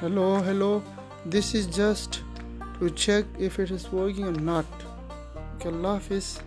hello hello this is just to check if it is working or not okay Allah is.